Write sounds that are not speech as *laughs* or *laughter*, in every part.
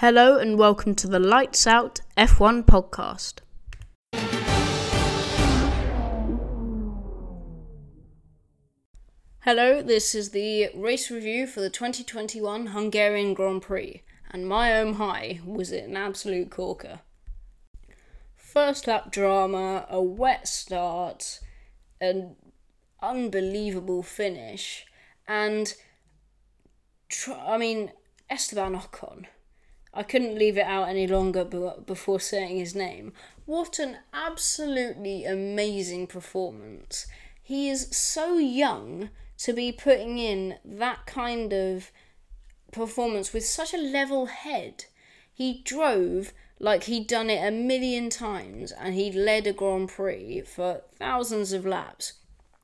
Hello and welcome to the Lights Out F1 podcast. Hello, this is the race review for the 2021 Hungarian Grand Prix, and my own high was it an absolute corker. First lap drama, a wet start, an unbelievable finish, and tr- I mean, Esteban Ocon I couldn't leave it out any longer before saying his name. What an absolutely amazing performance. He is so young to be putting in that kind of performance with such a level head. He drove like he'd done it a million times and he'd led a Grand Prix for thousands of laps.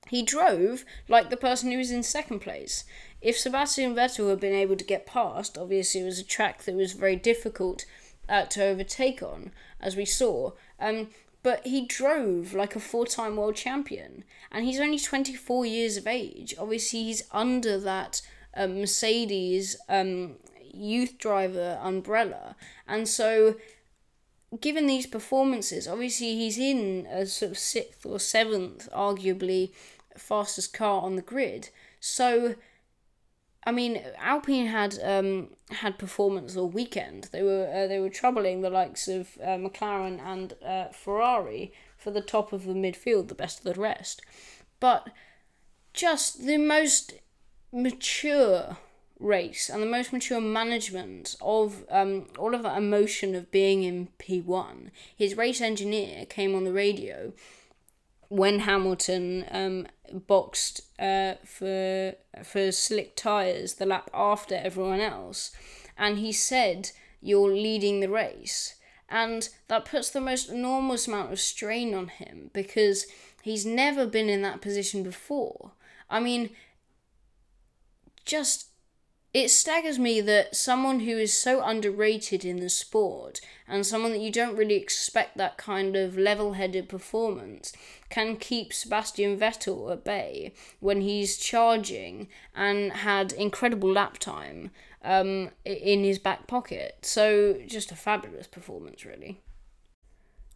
He drove like the person who was in second place if Sebastian Vettel had been able to get past, obviously it was a track that was very difficult uh, to overtake on, as we saw. Um, but he drove like a four time world champion, and he's only 24 years of age. Obviously, he's under that uh, Mercedes um, youth driver umbrella, and so given these performances, obviously he's in a sort of sixth or seventh, arguably fastest car on the grid. So I mean, Alpine had um, had performance all weekend. They were uh, they were troubling the likes of uh, McLaren and uh, Ferrari for the top of the midfield, the best of the rest. But just the most mature race and the most mature management of um, all of that emotion of being in P1. His race engineer came on the radio when Hamilton um, boxed uh, for for slick tires the lap after everyone else, and he said, "You're leading the race," and that puts the most enormous amount of strain on him because he's never been in that position before. I mean, just it staggers me that someone who is so underrated in the sport and someone that you don't really expect that kind of level headed performance can keep Sebastian Vettel at bay when he's charging and had incredible lap time um, in his back pocket. So, just a fabulous performance, really.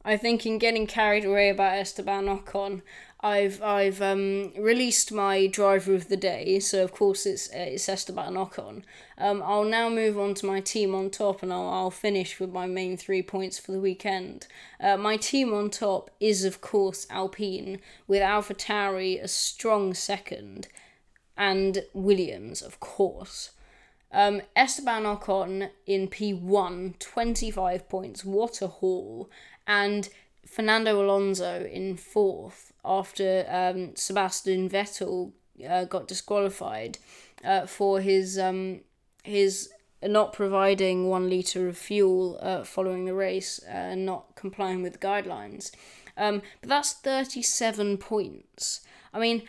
I think in getting carried away about Esteban Ocon, I've I've um, released my driver of the day, so of course it's it's Esteban Ocon. Um, I'll now move on to my team on top, and I'll I'll finish with my main three points for the weekend. Uh, my team on top is of course Alpine, with AlphaTauri a strong second, and Williams of course. Um, Esteban Ocon in P1, 25 points. What a haul and Fernando Alonso in fourth after um, Sebastian Vettel uh, got disqualified uh, for his um, his not providing one liter of fuel uh, following the race and not complying with the guidelines. Um, but that's 37 points. I mean,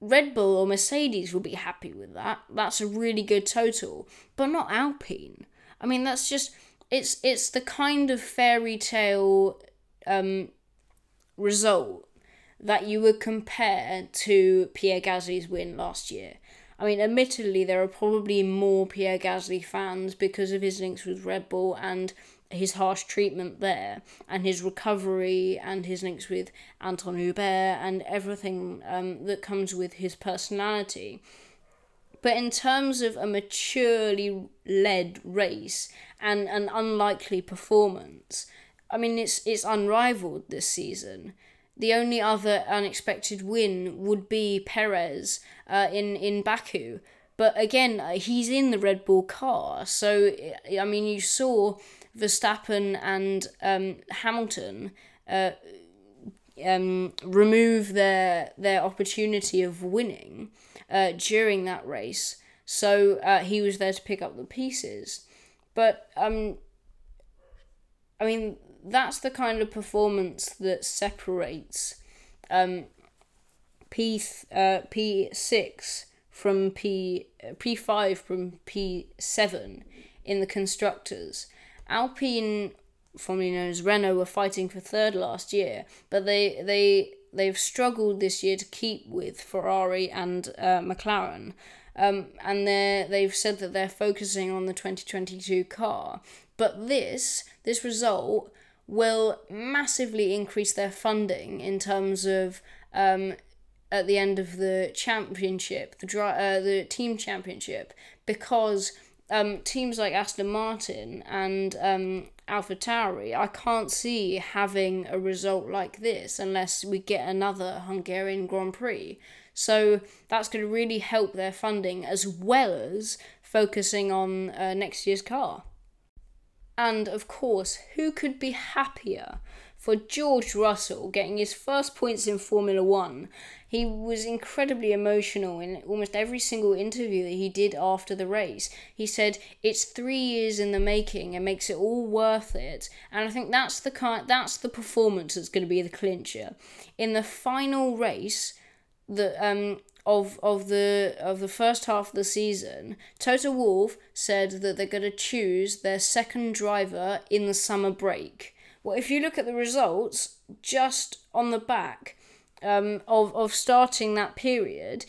Red Bull or Mercedes will be happy with that. That's a really good total, but not Alpine. I mean, that's just it's it's the kind of fairy tale um, result that you would compare to Pierre Gasly's win last year. I mean, admittedly, there are probably more Pierre Gasly fans because of his links with Red Bull and his harsh treatment there, and his recovery, and his links with Anthoine Hubert, and everything um, that comes with his personality. But in terms of a maturely led race and an unlikely performance, I mean it's it's unrivaled this season. The only other unexpected win would be Perez uh, in in Baku, but again uh, he's in the Red Bull car, so I mean you saw Verstappen and um, Hamilton. Uh, um, remove their their opportunity of winning uh, during that race. So uh, he was there to pick up the pieces. But um, I mean, that's the kind of performance that separates um, P uh, P six from P P five from P seven in the constructors. Alpine, formerly known as Renault, were fighting for third last year, but they they they've struggled this year to keep with Ferrari and uh, McLaren. um, and they they've said that they're focusing on the 2022 car. But this this result will massively increase their funding in terms of um, at the end of the championship, the dri- uh, the team championship, because um, teams like Aston Martin and um, AlphaTauri, I can't see having a result like this unless we get another Hungarian Grand Prix. So that's going to really help their funding as well as focusing on uh, next year's car. And of course, who could be happier for George Russell getting his first points in Formula One. He was incredibly emotional in almost every single interview that he did after the race. He said it's three years in the making and makes it all worth it. And I think that's the kind that's the performance that's going to be the clincher. In the final race, the um of of the of the first half of the season, Toto Wolff said that they're going to choose their second driver in the summer break. Well, if you look at the results, just on the back um, of, of starting that period,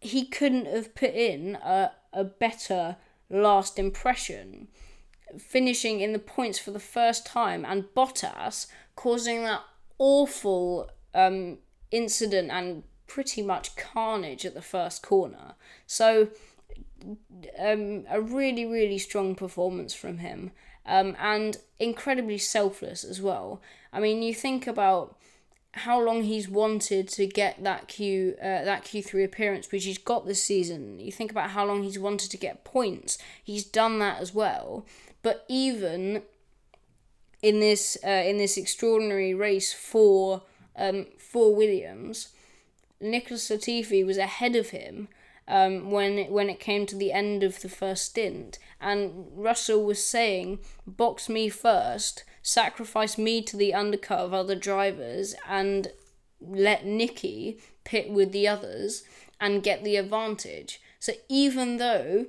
he couldn't have put in a, a better last impression. Finishing in the points for the first time, and Bottas causing that awful um, incident and pretty much carnage at the first corner. So, um, a really, really strong performance from him um, and incredibly selfless as well. I mean, you think about how long he's wanted to get that Q uh, that Q three appearance, which he's got this season. You think about how long he's wanted to get points. He's done that as well. But even in this uh, in this extraordinary race for um, for Williams, Nicholas Latifi was ahead of him um, when it, when it came to the end of the first stint, and Russell was saying, "Box me first, sacrifice me to the undercut of other drivers, and let Nicky pit with the others and get the advantage." So even though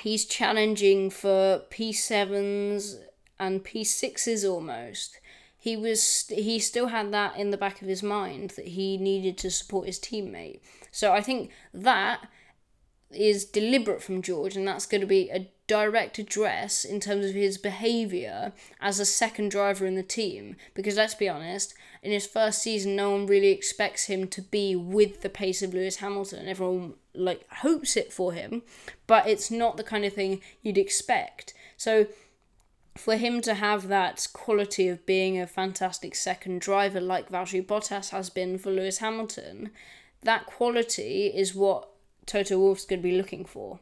he's challenging for P7s and P6s almost, he was he still had that in the back of his mind that he needed to support his teammate. So I think that is deliberate from George, and that's going to be a direct address in terms of his behaviour as a second driver in the team. Because let's be honest, in his first season, no one really expects him to be with the pace of Lewis Hamilton. Everyone like hopes it for him, but it's not the kind of thing you'd expect. So for him to have that quality of being a fantastic second driver like Valtteri Bottas has been for Lewis Hamilton, that quality is what Toto Wolff's going to be looking for.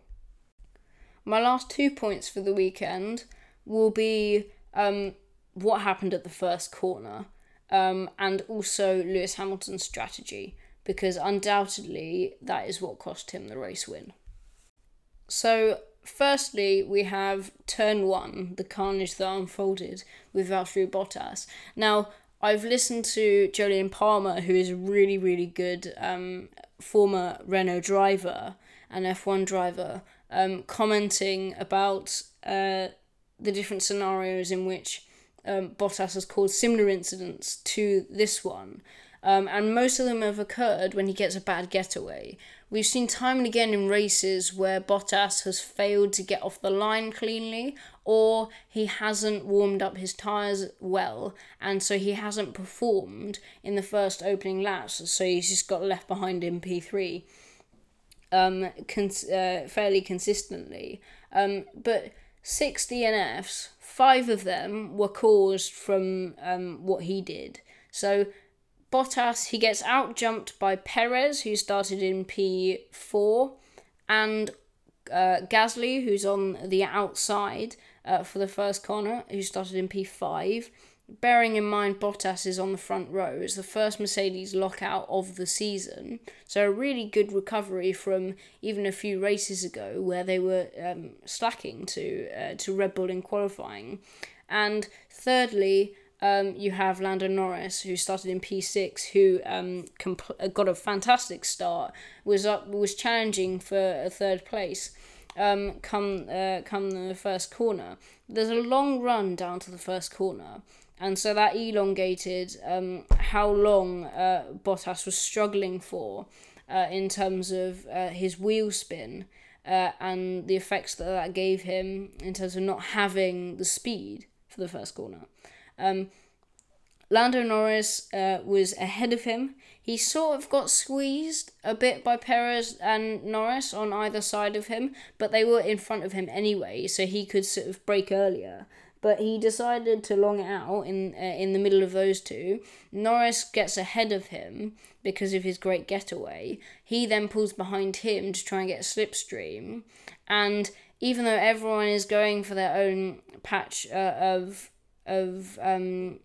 My last two points for the weekend will be um, what happened at the first corner um, and also Lewis Hamilton's strategy, because undoubtedly that is what cost him the race win. So, firstly, we have turn one, the carnage that unfolded with Valtteri Bottas. Now, I've listened to Jolyon Palmer, who is a really, really good um, former Renault driver and F1 driver, um, commenting about uh, the different scenarios in which um, Bottas has caused similar incidents to this one. Um, and most of them have occurred when he gets a bad getaway. We've seen time and again in races where Bottas has failed to get off the line cleanly, or he hasn't warmed up his tyres well, and so he hasn't performed in the first opening laps, so he's just got left behind in P3 um, cons- uh, fairly consistently. Um, but six DNFs, five of them were caused from um, what he did. So Bottas, he gets out jumped by Perez, who started in P4, and uh, Gasly, who's on the outside uh, for the first corner, who started in P5. Bearing in mind Bottas is on the front row, it's the first Mercedes lockout of the season. So, a really good recovery from even a few races ago where they were um, slacking to, uh, to Red Bull in qualifying. And thirdly, um, you have Lando Norris, who started in P6, who um, compl- got a fantastic start, was up, was challenging for a third place. Um, come uh, come the first corner. There's a long run down to the first corner, and so that elongated um, how long uh, Bottas was struggling for. uh, in terms of uh, his wheel spin uh, and the effects that that gave him in terms of not having the speed for the first corner. Um, Lando Norris uh, was ahead of him. He sort of got squeezed a bit by Perez and Norris on either side of him, but they were in front of him anyway, so he could sort of brake earlier but he decided to long out in uh, in the middle of those two. Norris gets ahead of him because of his great getaway. He then pulls behind him to try and get a slipstream, and even though everyone is going for their own patch uh, of of um,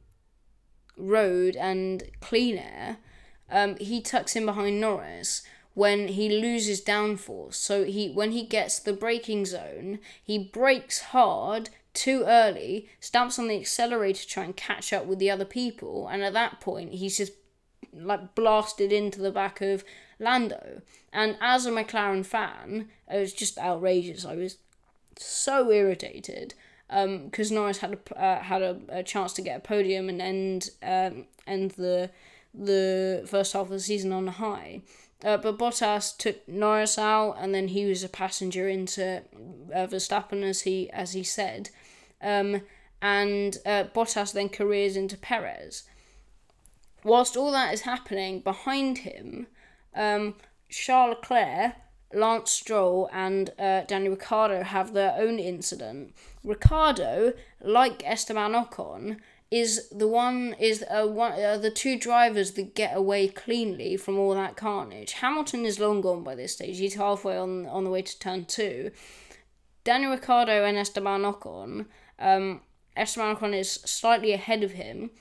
road and clean air, um, he tucks in behind Norris when he loses downforce. So he when he gets the braking zone, he brakes hard too early, stamps on the accelerator to try and catch up with the other people, and at that point he's just like blasted into the back of Lando. And as a McLaren fan, it was just outrageous. I was so irritated because um, Norris had a uh, had a, a, chance to get a podium and end um, end the the first half of the season on a high. Uh, but Bottas took Norris out, and then he was a passenger into uh, Verstappen, as he as he said. Um, and uh, Bottas then careers into Perez. Whilst all that is happening behind him, um, Charles Leclerc, Lance Stroll, and uh, Daniel Ricciardo have their own incident. Ricciardo, like Esteban Ocon, is the one is uh, one uh, the two drivers that get away cleanly from all that carnage. Hamilton is long gone by this stage. He's halfway on on the way to turn two. Daniel Ricciardo and Esteban Ocon um, Esteban Ocon is slightly ahead of him.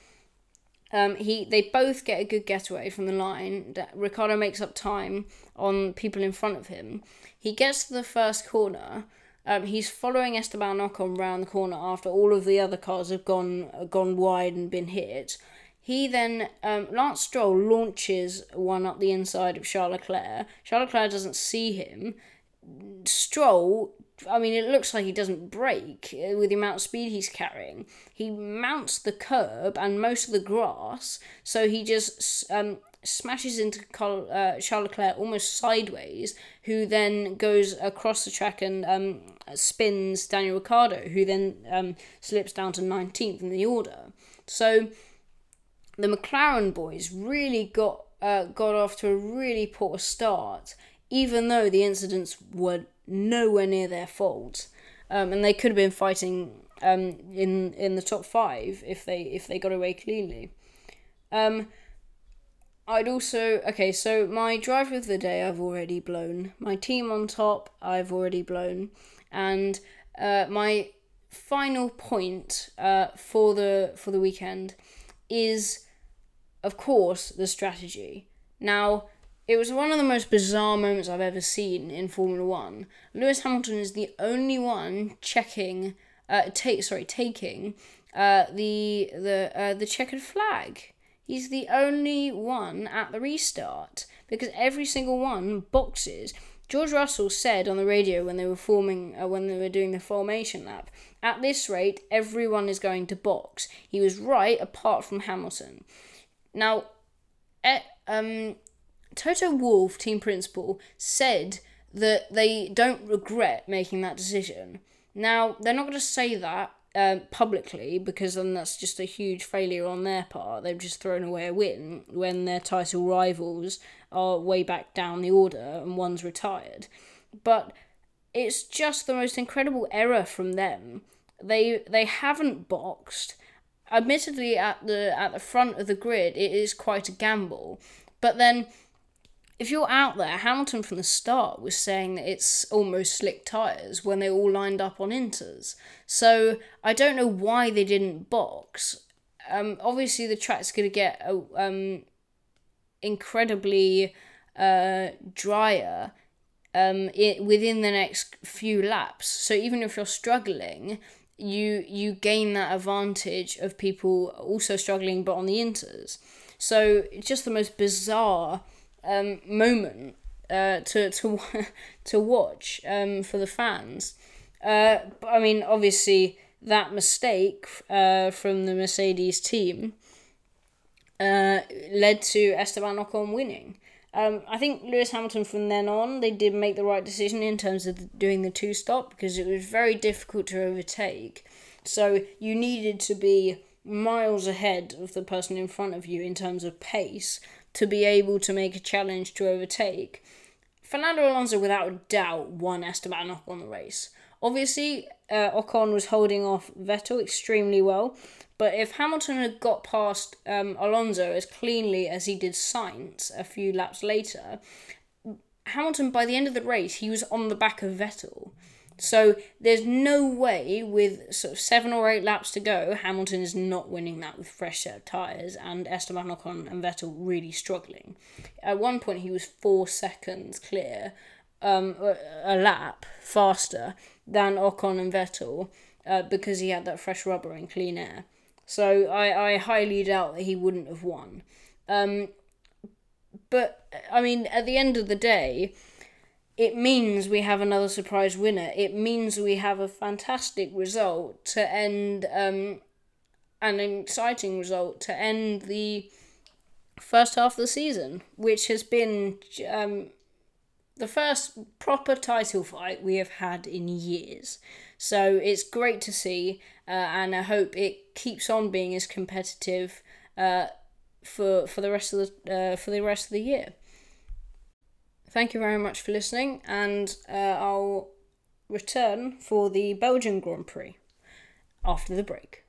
Um, he they both get a good getaway from the line. Ricciardo makes up time on people in front of him. He gets to the first corner. Um, he's following Esteban Ocon round the corner after all of the other cars have gone gone wide and been hit. He then um, Lance Stroll launches one up the inside of Charles Leclerc. Charles Leclerc doesn't see him. Stroll I mean, it looks like he doesn't brake uh, with the amount of speed he's carrying. He mounts the curb and most of the grass, so he just um, smashes into uh, Charles Leclerc almost sideways, who then goes across the track and um, spins Daniel Ricciardo, who then um, slips down to 19th in the order. So the McLaren boys really got uh, got off to a really poor start, even though the incidents were nowhere near their fault, um, and they could have been fighting um, in in the top five if they if they got away cleanly. Um, I'd also okay. So my driver of the day I've already blown. My team on top I've already blown, and uh, my final point uh, for the for the weekend is, of course, the strategy. Now it was one of the most bizarre moments I've ever seen in Formula One. Lewis Hamilton is the only one checking, uh, take sorry, taking, uh, the the uh, the checkered flag. He's the only one at the restart because every single one boxes. George Russell said on the radio when they were forming uh, when they were doing the formation lap, at this rate everyone is going to box. He was right apart from Hamilton. Now, eh, um, Toto Wolff, team principal, said that they don't regret making that decision. Now, they're not going to say that um, publicly because then that's just a huge failure on their part. They've just thrown away a win when their title rivals are way back down the order and one's retired. But it's just the most incredible error from them. They they haven't boxed. Admittedly, at the at the front of the grid, it is quite a gamble. But then if you're out there, Hamilton from the start was saying that it's almost slick tyres when they all lined up on inters. So I don't know why they didn't box. Um, obviously, the track's going to get uh, um, incredibly uh, drier um, it, within the next few laps. So even if you're struggling, you you gain that advantage of people also struggling but on the inters. So it's just the most bizarre um, moment uh, to to *laughs* to watch um, for the fans. Uh, I mean, obviously that mistake uh, from the Mercedes team uh, led to Esteban Ocon winning. Um, I think Lewis Hamilton from then on, they did make the right decision in terms of doing the two stop because it was very difficult to overtake. So you needed to be miles ahead of the person in front of you in terms of pace to be able to make a challenge to overtake. Fernando Alonso, without doubt, won Esteban Ocon the race. Obviously, uh, Ocon was holding off Vettel extremely well, but if Hamilton had got past um, Alonso as cleanly as he did Sainz a few laps later, Hamilton, by the end of the race, he was on the back of Vettel. So there's no way, with sort of seven or eight laps to go, Hamilton is not winning that with fresh set of tyres, and Esteban Ocon and Vettel really struggling. At one point, he was four seconds clear, um, a lap faster than Ocon and Vettel, uh, because he had that fresh rubber and clean air. So I, I highly doubt that he wouldn't have won. Um, but I mean, at the end of the day, it means we have another surprise winner. It means we have a fantastic result to end, um, an exciting result to end the first half of the season, which has been um, the first proper title fight we have had in years. So it's great to see, uh, and I hope it keeps on being as competitive uh, for for the rest of the uh, for the rest of the year. Thank you very much for listening, and uh, I'll return for the Belgian Grand Prix after the break.